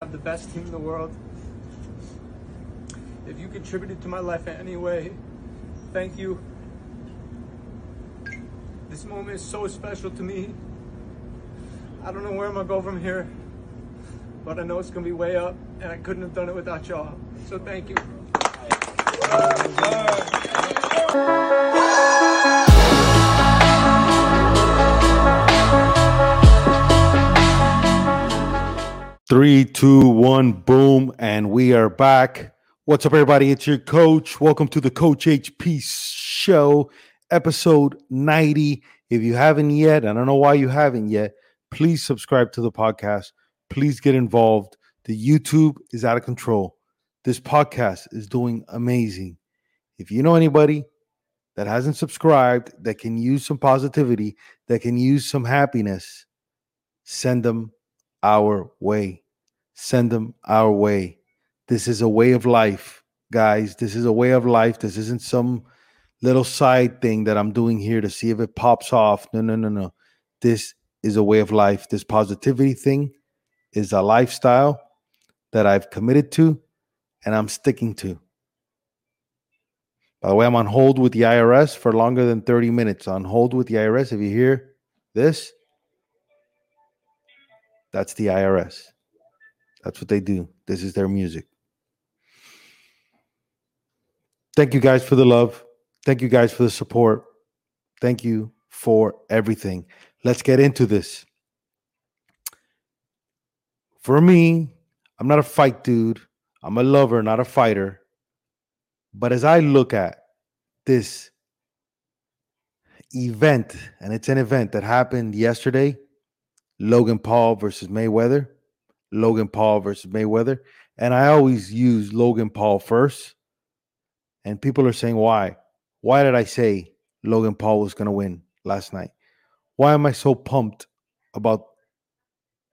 I'm the best team in the world. If you contributed to my life in any way, thank you. This moment is so special to me. I don't know where I'm gonna go from here but I know it's gonna be way up, and I couldn't have done it without y'all. So thank you. Three, two, one, boom, and we are back. What's up, everybody? It's your coach. Welcome to the Coach HP Show, episode 90. If you haven't yet, I don't know why you haven't yet, please subscribe to the podcast please get involved. The YouTube is out of control. This podcast is doing amazing. If you know anybody that hasn't subscribed, that can use some positivity, that can use some happiness, send them our way. Send them our way. This is a way of life, guys. This is a way of life. This isn't some little side thing that I'm doing here to see if it pops off. No, no, no, no. This is a way of life. This positivity thing is a lifestyle that I've committed to and I'm sticking to. By the way, I'm on hold with the IRS for longer than 30 minutes. On hold with the IRS. If you hear this, that's the IRS. That's what they do. This is their music. Thank you guys for the love. Thank you guys for the support. Thank you for everything. Let's get into this for me, I'm not a fight dude. I'm a lover, not a fighter. But as I look at this event, and it's an event that happened yesterday Logan Paul versus Mayweather. Logan Paul versus Mayweather. And I always use Logan Paul first. And people are saying, why? Why did I say Logan Paul was going to win last night? Why am I so pumped about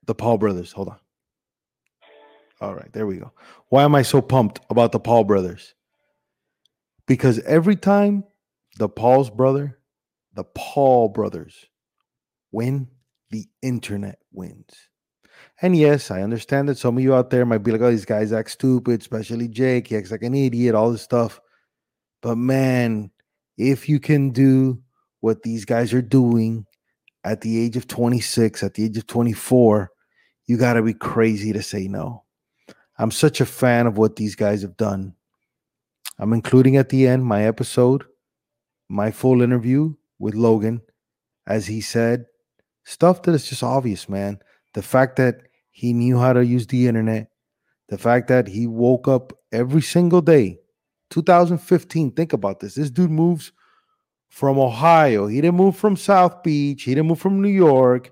the Paul brothers? Hold on. All right, there we go. Why am I so pumped about the Paul brothers? Because every time the Paul's brother, the Paul brothers win, the internet wins. And yes, I understand that some of you out there might be like, oh, these guys act stupid, especially Jake. He acts like an idiot, all this stuff. But man, if you can do what these guys are doing at the age of 26, at the age of 24, you got to be crazy to say no. I'm such a fan of what these guys have done. I'm including at the end my episode, my full interview with Logan, as he said stuff that is just obvious, man. The fact that he knew how to use the internet, the fact that he woke up every single day. 2015, think about this. This dude moves from Ohio. He didn't move from South Beach. He didn't move from New York.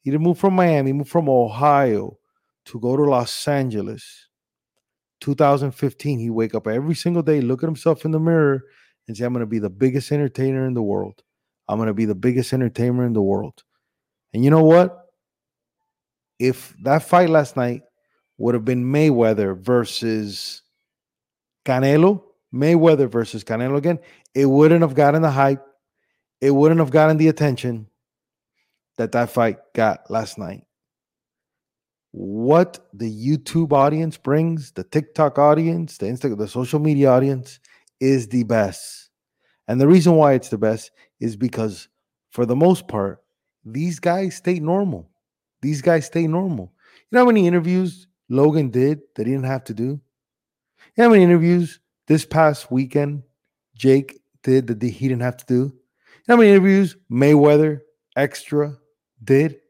He didn't move from Miami. He moved from Ohio to go to Los Angeles. 2015, he wake up every single day, look at himself in the mirror, and say, I'm going to be the biggest entertainer in the world. I'm going to be the biggest entertainer in the world. And you know what? If that fight last night would have been Mayweather versus Canelo, Mayweather versus Canelo again, it wouldn't have gotten the hype. It wouldn't have gotten the attention that that fight got last night what the YouTube audience brings, the TikTok audience, the Instagram, the social media audience is the best. And the reason why it's the best is because for the most part, these guys stay normal. These guys stay normal. You know how many interviews Logan did that he didn't have to do? You know how many interviews this past weekend Jake did that he didn't have to do? You know how many interviews Mayweather extra did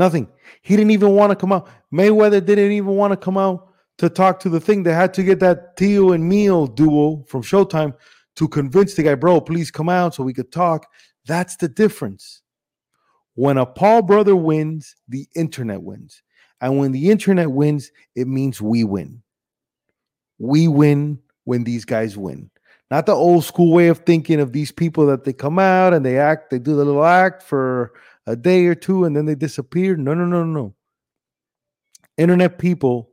Nothing. He didn't even want to come out. Mayweather didn't even want to come out to talk to the thing. They had to get that Theo and Mio duo from Showtime to convince the guy, bro, please come out so we could talk. That's the difference. When a Paul brother wins, the internet wins. And when the internet wins, it means we win. We win when these guys win. Not the old school way of thinking of these people that they come out and they act, they do the little act for a day or two and then they disappear. No, no, no, no. No. Internet people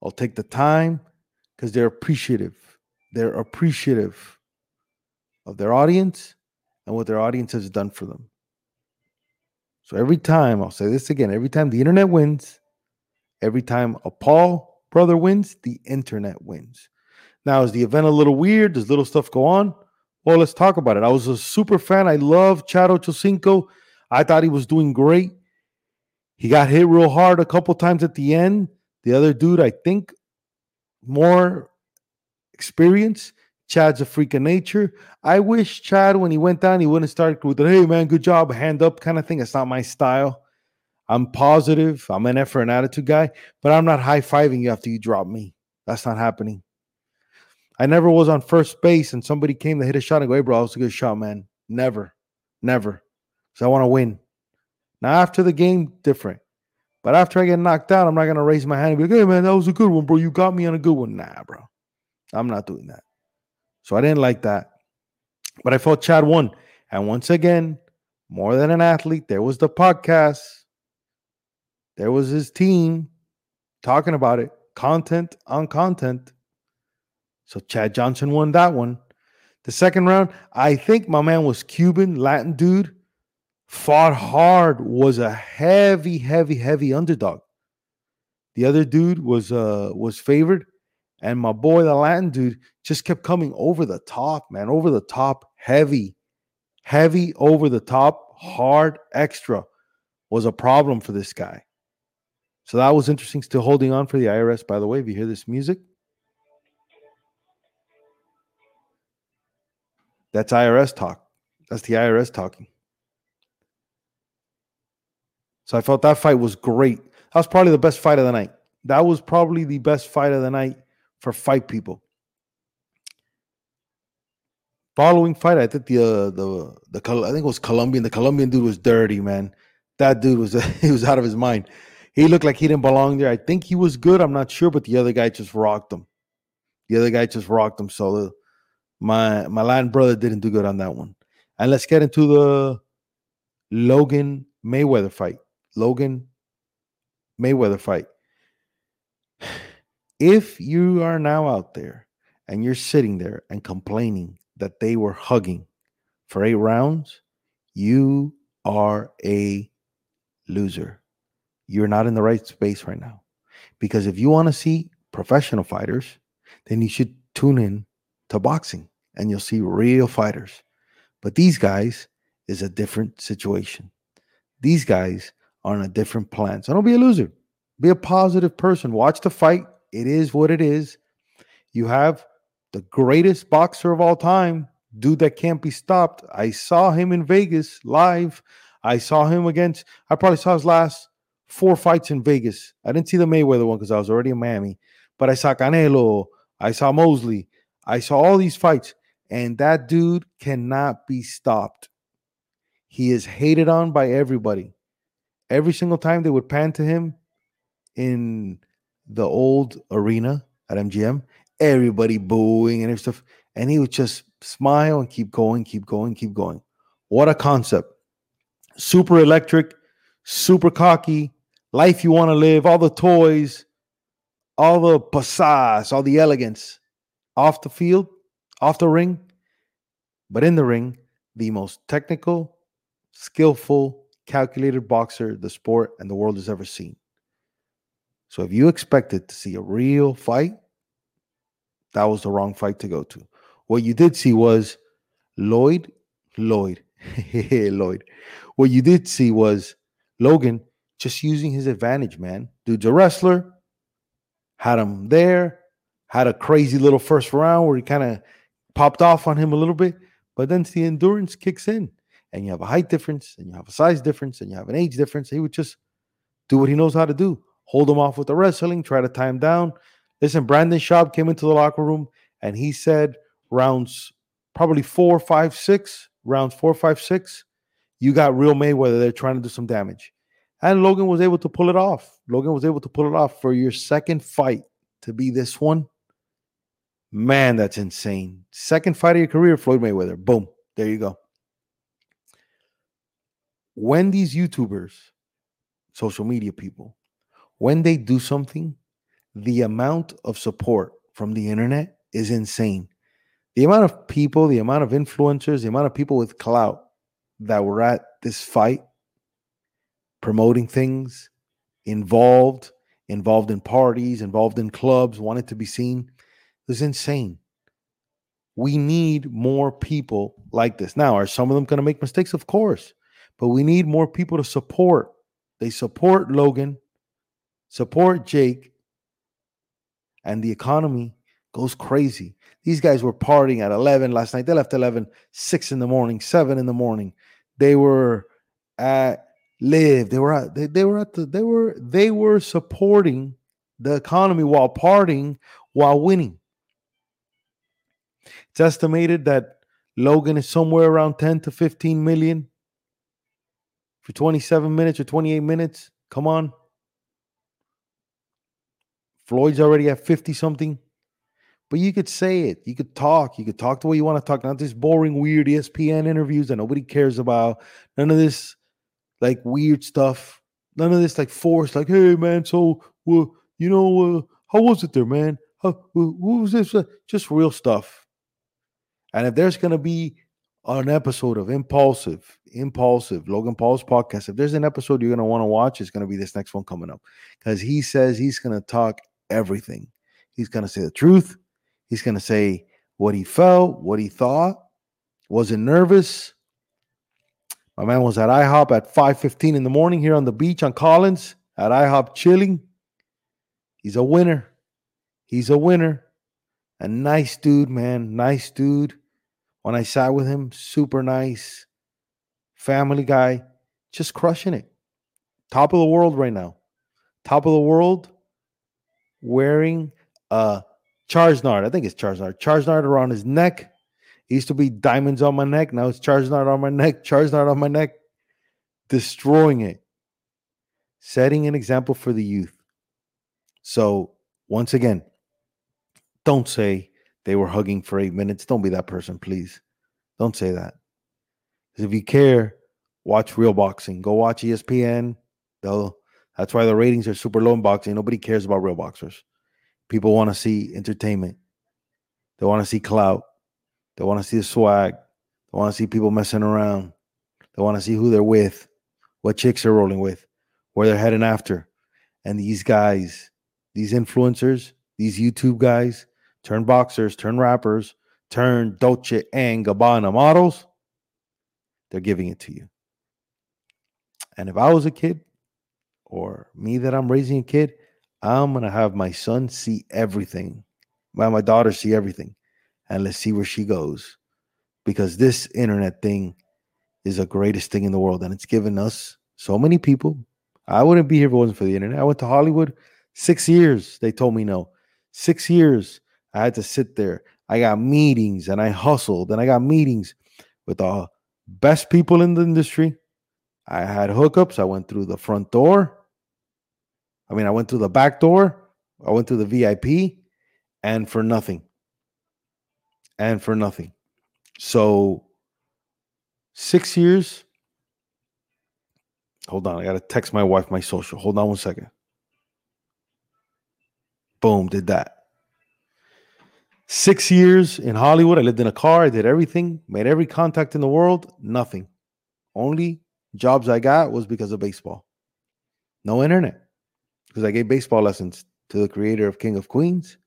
will take the time because they're appreciative. They're appreciative of their audience and what their audience has done for them. So every time, I'll say this again every time the internet wins, every time a Paul brother wins, the internet wins. Now, is the event a little weird? Does little stuff go on? Well, let's talk about it. I was a super fan. I love Chad Ochocinco. I thought he was doing great. He got hit real hard a couple times at the end. The other dude, I think, more experience. Chad's a freak of nature. I wish Chad, when he went down, he wouldn't start with the "Hey man, good job, hand up" kind of thing. It's not my style. I'm positive. I'm an effort and attitude guy, but I'm not high fiving you after you drop me. That's not happening. I never was on first base and somebody came to hit a shot and go, "Hey, bro, that was a good shot, man." Never, never. So I want to win. Now after the game, different. But after I get knocked out, I'm not gonna raise my hand and be like, "Hey, man, that was a good one, bro. You got me on a good one." Nah, bro. I'm not doing that. So I didn't like that. But I felt Chad won. And once again, more than an athlete, there was the podcast. There was his team talking about it, content on content. So Chad Johnson won that one. The second round, I think my man was Cuban, Latin dude, fought hard, was a heavy, heavy, heavy underdog. The other dude was uh was favored, and my boy, the Latin dude, just kept coming over the top, man, over the top, heavy, heavy, over the top, hard, extra was a problem for this guy. So that was interesting. Still holding on for the IRS, by the way. If you hear this music, that's IRS talk. That's the IRS talking. So I felt that fight was great. That was probably the best fight of the night. That was probably the best fight of the night for fight people. Following fight, I think the uh, the the I think it was Colombian. The Colombian dude was dirty, man. That dude was he was out of his mind. He looked like he didn't belong there. I think he was good. I'm not sure, but the other guy just rocked him. The other guy just rocked him. So the, my my Latin brother didn't do good on that one. And let's get into the Logan Mayweather fight. Logan Mayweather fight if you are now out there and you're sitting there and complaining that they were hugging for eight rounds, you are a loser. You're not in the right space right now. Because if you want to see professional fighters, then you should tune in to boxing and you'll see real fighters. But these guys is a different situation. These guys are on a different plan. So don't be a loser. Be a positive person. Watch the fight, it is what it is. You have the greatest boxer of all time, dude that can't be stopped. I saw him in Vegas live. I saw him against, I probably saw his last four fights in Vegas. I didn't see the Mayweather one because I was already in Miami, but I saw Canelo, I saw Mosley, I saw all these fights, and that dude cannot be stopped. He is hated on by everybody. Every single time they would pan to him in the old arena at MGM, everybody booing and stuff. And he would just smile and keep going, keep going, keep going. What a concept. Super electric, super cocky, life you want to live, all the toys, all the passage, all the elegance off the field, off the ring, but in the ring, the most technical, skillful, calculated boxer the sport and the world has ever seen. So if you expected to see a real fight, that was the wrong fight to go to. What you did see was Lloyd, Lloyd, Lloyd. What you did see was Logan just using his advantage, man. Dude's a wrestler, had him there, had a crazy little first round where he kind of popped off on him a little bit, but then the endurance kicks in, and you have a height difference, and you have a size difference, and you have an age difference. He would just do what he knows how to do hold him off with the wrestling, try to tie him down. Listen, Brandon Schaub came into the locker room and he said rounds probably four, five, six, rounds four, five, six, you got real Mayweather They're trying to do some damage. And Logan was able to pull it off. Logan was able to pull it off for your second fight to be this one. Man, that's insane. Second fight of your career, Floyd Mayweather. Boom. There you go. When these YouTubers, social media people, when they do something, the amount of support from the internet is insane. The amount of people, the amount of influencers, the amount of people with clout that were at this fight, promoting things, involved, involved in parties, involved in clubs, wanted to be seen, is insane. We need more people like this. Now, are some of them going to make mistakes? Of course. But we need more people to support. They support Logan, support Jake, and the economy goes crazy. These guys were partying at 11 last night. They left 11, 6 in the morning, 7 in the morning. They were at LIV. They were at they, they were at the they were they were supporting the economy while partying while winning. It's estimated that Logan is somewhere around 10 to 15 million for 27 minutes or 28 minutes. Come on. Floyd's already at 50 something. But you could say it. You could talk. You could talk the way you want to talk. Not this boring, weird ESPN interviews that nobody cares about. None of this like weird stuff. None of this like forced, like, hey man, so well, you know, uh, how was it there, man? How, what was this? Uh, just real stuff. And if there's gonna be an episode of Impulsive, Impulsive, Logan Paul's podcast, if there's an episode you're gonna want to watch, it's gonna be this next one coming up. Because he says he's gonna talk everything. He's gonna say the truth. He's gonna say what he felt, what he thought, wasn't nervous, my man was at IHOP at 5:15 in the morning here on the beach on Collins at IHOP chilling. He's a winner. He's a winner. A nice dude, man. Nice dude. When I sat with him, super nice. Family guy, just crushing it. Top of the world right now. Top of the world wearing a Charizard. I think it's Charizard. Charizard around his neck it used to be diamonds on my neck. Now it's Charizard on my neck, Charizard on my neck, destroying it, setting an example for the youth. So, once again, don't say they were hugging for eight minutes. Don't be that person, please. Don't say that. If you care, watch real boxing. Go watch ESPN. They'll, that's why the ratings are super low in boxing. Nobody cares about real boxers. People want to see entertainment. They want to see clout. They want to see the swag. They want to see people messing around. They want to see who they're with, what chicks they're rolling with, where they're heading after. And these guys, these influencers, these YouTube guys, turn boxers, turn rappers, turn Dolce and Gabbana models, they're giving it to you. And if I was a kid, or me that I'm raising a kid, I'm gonna have my son see everything. My my daughter see everything. And let's see where she goes. Because this internet thing is the greatest thing in the world and it's given us so many people. I wouldn't be here if it wasn't for the internet. I went to hollywood six years they told me no. Six years i had to sit there. I got meetings and i hustled and i got meetings with the best people in the industry. I had hookups. I went through the front door i mean i went through the back door i went through the vip and for nothing and for nothing. So six years. Hold on, I gotta text my wife my social. Hold on one second. Boom, did that. Six years in Hollywood. I lived in a car. I did everything, made every contact in the world. Nothing. Only jobs I got was because of baseball. No internet. Because I gave baseball lessons to the creator of King of Queens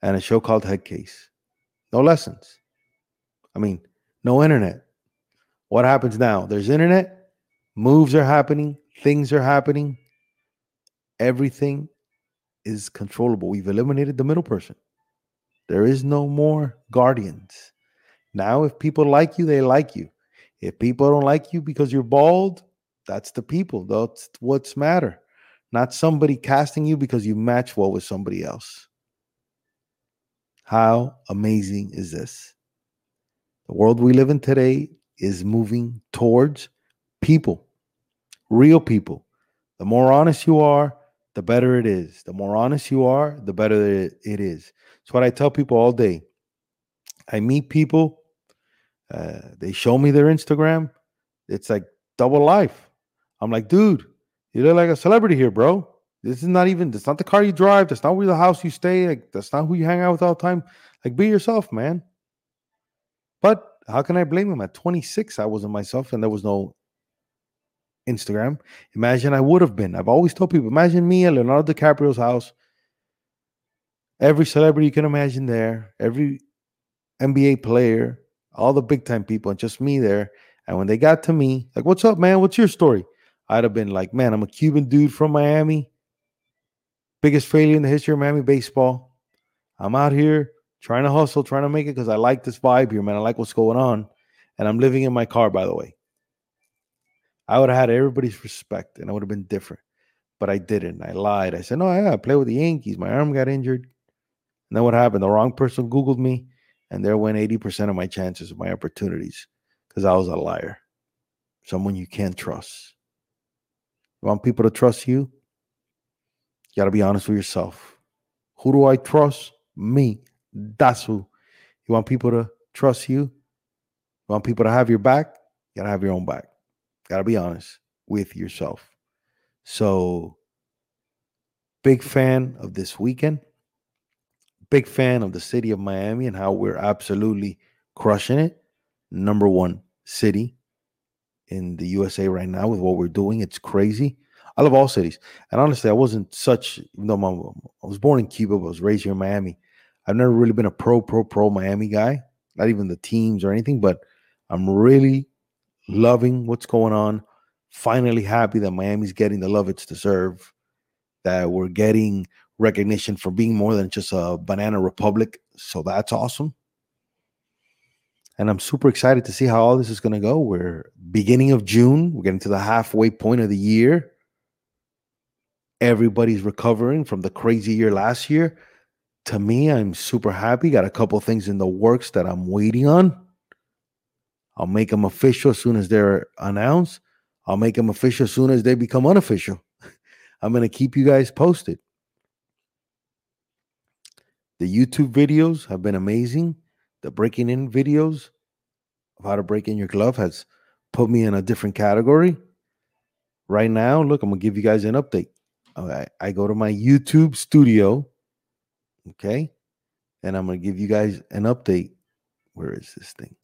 and a show called Head Case. No lessons. I mean, no internet. What happens now? There's internet, moves are happening, things are happening. Everything is controllable. We've eliminated the middle person. There is no more guardians. Now, if people like you, they like you. If people don't like you because you're bald, that's the people. That's what's matter. Not somebody casting you because you match well with somebody else. How amazing is this? The world we live in today is moving towards people, real people. The more honest you are, the better it is. The more honest you are, the better it is. It's what I tell people all day. I meet people, uh, they show me their Instagram. It's like double life. I'm like, dude, you look like a celebrity here, bro. This is not even, that's not the car you drive. That's not where the house you stay. Like, that's not who you hang out with all the time. Like, be yourself, man. But how can I blame him? At 26, I wasn't myself and there was no Instagram. Imagine I would have been. I've always told people, imagine me at Leonardo DiCaprio's house. Every celebrity you can imagine there, every NBA player, all the big time people, and just me there. And when they got to me, like, what's up, man? What's your story? I'd have been like, man, I'm a Cuban dude from Miami, biggest failure in the history of Miami baseball. I'm out here trying to hustle, trying to make it because I like this vibe here, man. I like what's going on. And I'm living in my car, by the way. I would have had everybody's respect and I would have been different. But I didn't. I lied. I said, no, I play with the Yankees. My arm got injured. And then what happened? The wrong person Googled me, and there went 80% of my chances of my opportunities because I was a liar. Someone you can't trust. You want people to trust you? You got to be honest with yourself. Who do I trust? Me. That's who. You want people to trust you? You want people to have your back? You got to have your own back. Got to be honest with yourself. So, big fan of this weekend. Big fan of the city of Miami and how we're absolutely crushing it. Number one city in the USA right now with what we're doing. It's crazy. I love all cities. And honestly, I wasn't such, even though my, I was born in Cuba, but I was raised here in Miami. I've never really been a pro, pro, pro Miami guy, not even the teams or anything, but I'm really loving what's going on. Finally happy that Miami's getting the love it's deserved, that we're getting recognition for being more than just a banana republic. So that's awesome. And I'm super excited to see how all this is going to go. We're beginning of June, we're getting to the halfway point of the year. Everybody's recovering from the crazy year last year. To me, I'm super happy. Got a couple things in the works that I'm waiting on. I'll make them official as soon as they're announced. I'll make them official as soon as they become unofficial. I'm going to keep you guys posted. The YouTube videos have been amazing. The breaking in videos of how to break in your glove has put me in a different category. Right now, look, I'm to give you guys an update. I, I go to my YouTube studio, okay, and I'm to give you guys an update. Where is this thing?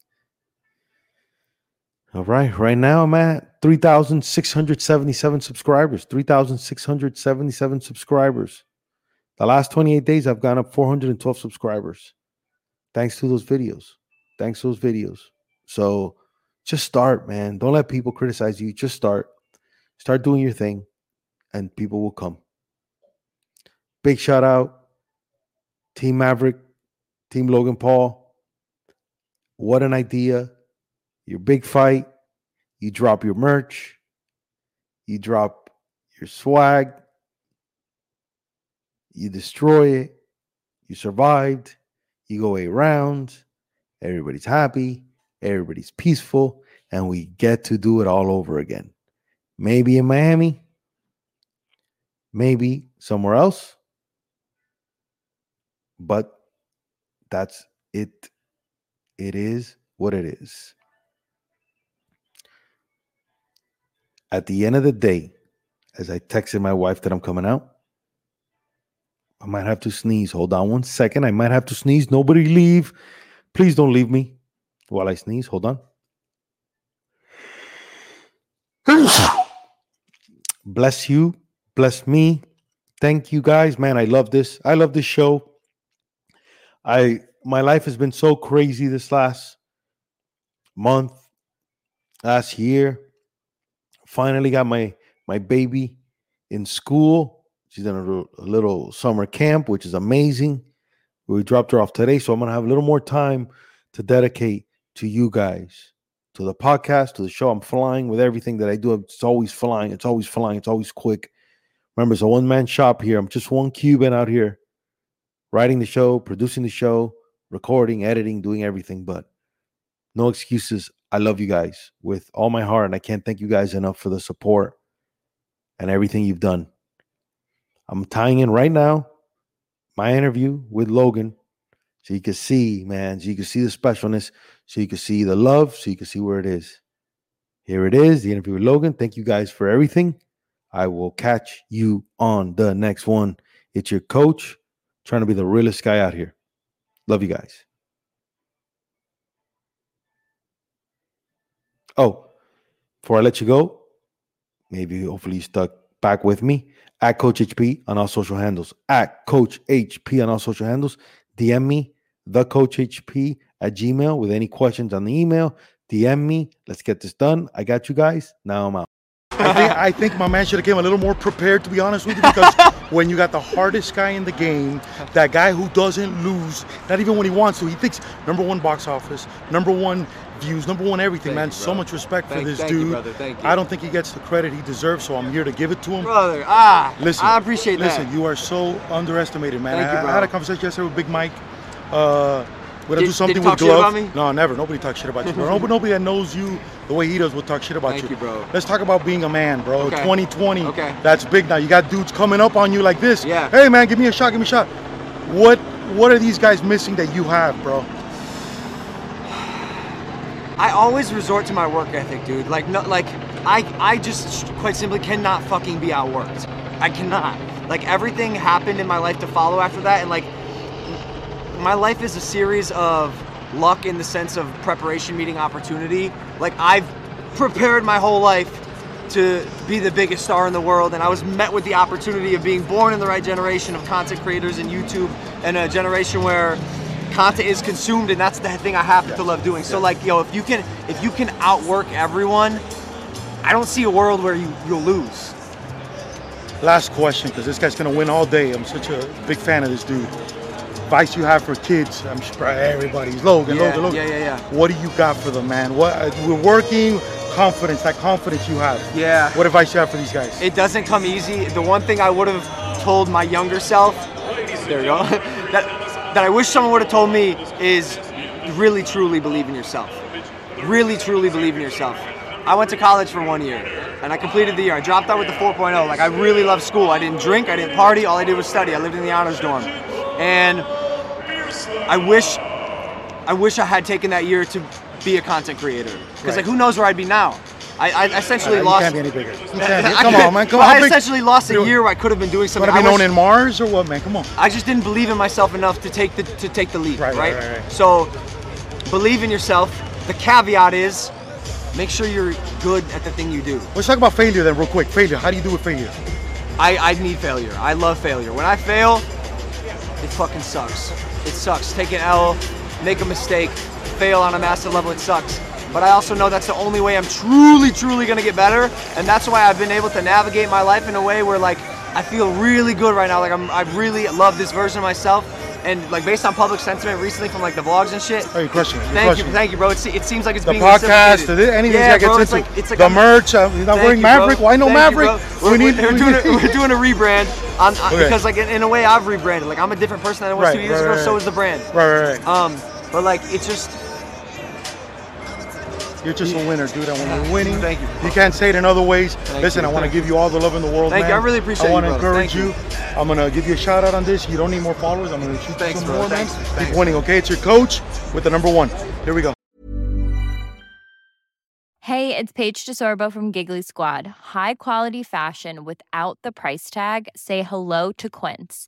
All right. Right now, I'm at 3,677 subscribers. 3,677 subscribers. The last 28 days, I've gone up 412 subscribers. Thanks to those videos. Thanks to those videos. So just start, man. Don't let people criticize you. Just start. Start doing your thing, and people will come. Big shout out, Team Maverick, Team Logan Paul. What an idea your big fight, you drop your merch, you drop your swag, you destroy it, you survived, you go rounds, everybody's happy, everybody's peaceful, and we get to do it all over again. Maybe in Miami, maybe somewhere else, but that's it. It is what it is. At the end of the day, as I texted my wife that I'm coming out, I might have to sneeze. Hold on one second. I might have to sneeze. Nobody leave. Please don't leave me while I sneeze. Hold on. Bless you. Bless me. Thank you guys. Man, I love this. I love this show. I my life has been so crazy this last month, last year finally got my my baby in school. She's in a, a little summer camp, which is amazing. We dropped her off today, so I'm gonna have a little more time to dedicate to you guys, to the podcast, to the show. I'm flying with everything that I do. It's always flying. It's always flying. It's always quick. Remember, it's a one man shop here. I'm just one Cuban out here, writing the show, producing the show, recording, editing, doing everything. But no excuses I love you guys with all my heart, and I can't thank you guys enough for the support and everything you've done. I'm tying in right now my interview with Logan so you can see, man, so you can see the specialness, so you can see the love, so you can see where it is. Here it is, the interview with Logan. Thank you guys for everything. I will catch you on the next one. It's your coach trying to be the realest guy out here. Love you guys. Oh, before I let you go, maybe hopefully you stuck back with me at Coach HP on all social handles. At Coach HP on all social handles. DM me, the Coach HP at Gmail with any questions on the email. DM me. Let's get this done. I got you guys. Now I'm out. I think, I think my man should have came a little more prepared, to be honest with you, because when you got the hardest guy in the game, that guy who doesn't lose, not even when he wants to, he thinks number one box office, number one views, number one everything, Thank man. you, so much respect Thank- for this thank you, dude. you. I don't think he gets the credit he deserves, so I'm here to give it to him. Brother, ah, Listen, I appreciate listen, that. Listen, you are so underestimated, man. I, you, I had a conversation yesterday with Big Mike. Uh, gonna Did- do did something he with glove. No, never. Nobody talks shit about you, bro. nobody, nobody that knows you the way he does will talk shit about Thank you, bro. Let's talk about being a man, bro. Okay. 2020. Okay. That's big now. You got dudes coming up on you like this. Yeah. Hey, man, give me a shot. Give me a shot. What What are these guys missing that you have, bro? I always resort to my work ethic, dude. Like, no, like I, I just quite simply cannot fucking be outworked. I cannot. Like everything happened in my life to follow after that, and like my life is a series of luck in the sense of preparation meeting opportunity. Like I've prepared my whole life to be the biggest star in the world, and I was met with the opportunity of being born in the right generation of content creators and YouTube, and a generation where content is consumed, and that's the thing I happen to love doing. So like, yo, if you can, if you can outwork everyone, I don't see a world where you you'll lose. Last question, because this guy's gonna win all day. I'm such a big fan of this dude. Advice you have for kids? I'm sure everybody's Logan, Yeah, Logan, Logan. yeah, yeah, yeah. What do you got for them, man? What we're working confidence, that confidence you have. Yeah. What advice you have for these guys? It doesn't come easy. The one thing I would have told my younger self, there you go, that, I wish someone would have told me is really truly believe in yourself. Really truly believe in yourself. I went to college for one year and I completed the year. I dropped out with the 4.0. Like I really loved school. I didn't drink, I didn't party, all I did was study. I lived in the honors dorm. And I wish I wish I had taken that year to be a content creator. Because Right. like who knows where I'd be now? I, I essentially Uh, you lost can't be any bigger. Be- Come on, man. Come on. I big- essentially lost a year where I could have been doing something. Want to be known in Mars or what, man? Come on. I just didn't believe in myself enough to take the to take the leap, Right, right? right, right, right. So believe in yourself. The caveat is make sure you're good at the thing you do. Let's talk about failure then, real quick. Failure. How do you do with failure? I, I need failure. I love failure. When I fail, it fucking sucks. It sucks. Take an L, make a mistake, fail on a massive level, it sucks. But I also know that's the only way I'm truly, truly gonna get better. And that's why I've been able to navigate my life in a way where like I feel really good right now. Like I'm I really love this version of myself. And like based on public sentiment recently from like the vlogs and shit. Oh, you're crushing it. You're Thank crushing you, it. thank you, bro. It, it seems like it's The being podcast, anything yeah, that gets bro, into it's like, it's like the I'm- merch. Uh, you're not wearing you. Maverick. Why no Thank Maverick? bro. We're, we need. we're, we doing a, we're doing a rebrand on, on- Okay. because like in, in a way I've rebranded. Like I'm a different person than I was Right, two years right, ago. right, So is the brand. Right, right, right. Um, but like it's just You're just a winner, dude. And when you're winning, Thank you. you can't say it in other ways. Listen, you. I want to give you all the love in the world, Thank you. I really appreciate it. I want to encourage Thank you. I'm gonna give you a shout out on this. You don't need more followers. I'm gonna shoot Thanks, some bro. more, Thanks. man. Thanks. Keep winning, okay? It's your coach with the number one. Here we go. Hey, it's Paige DeSorbo from Giggly Squad. High quality fashion without the price tag. Say hello to Quince.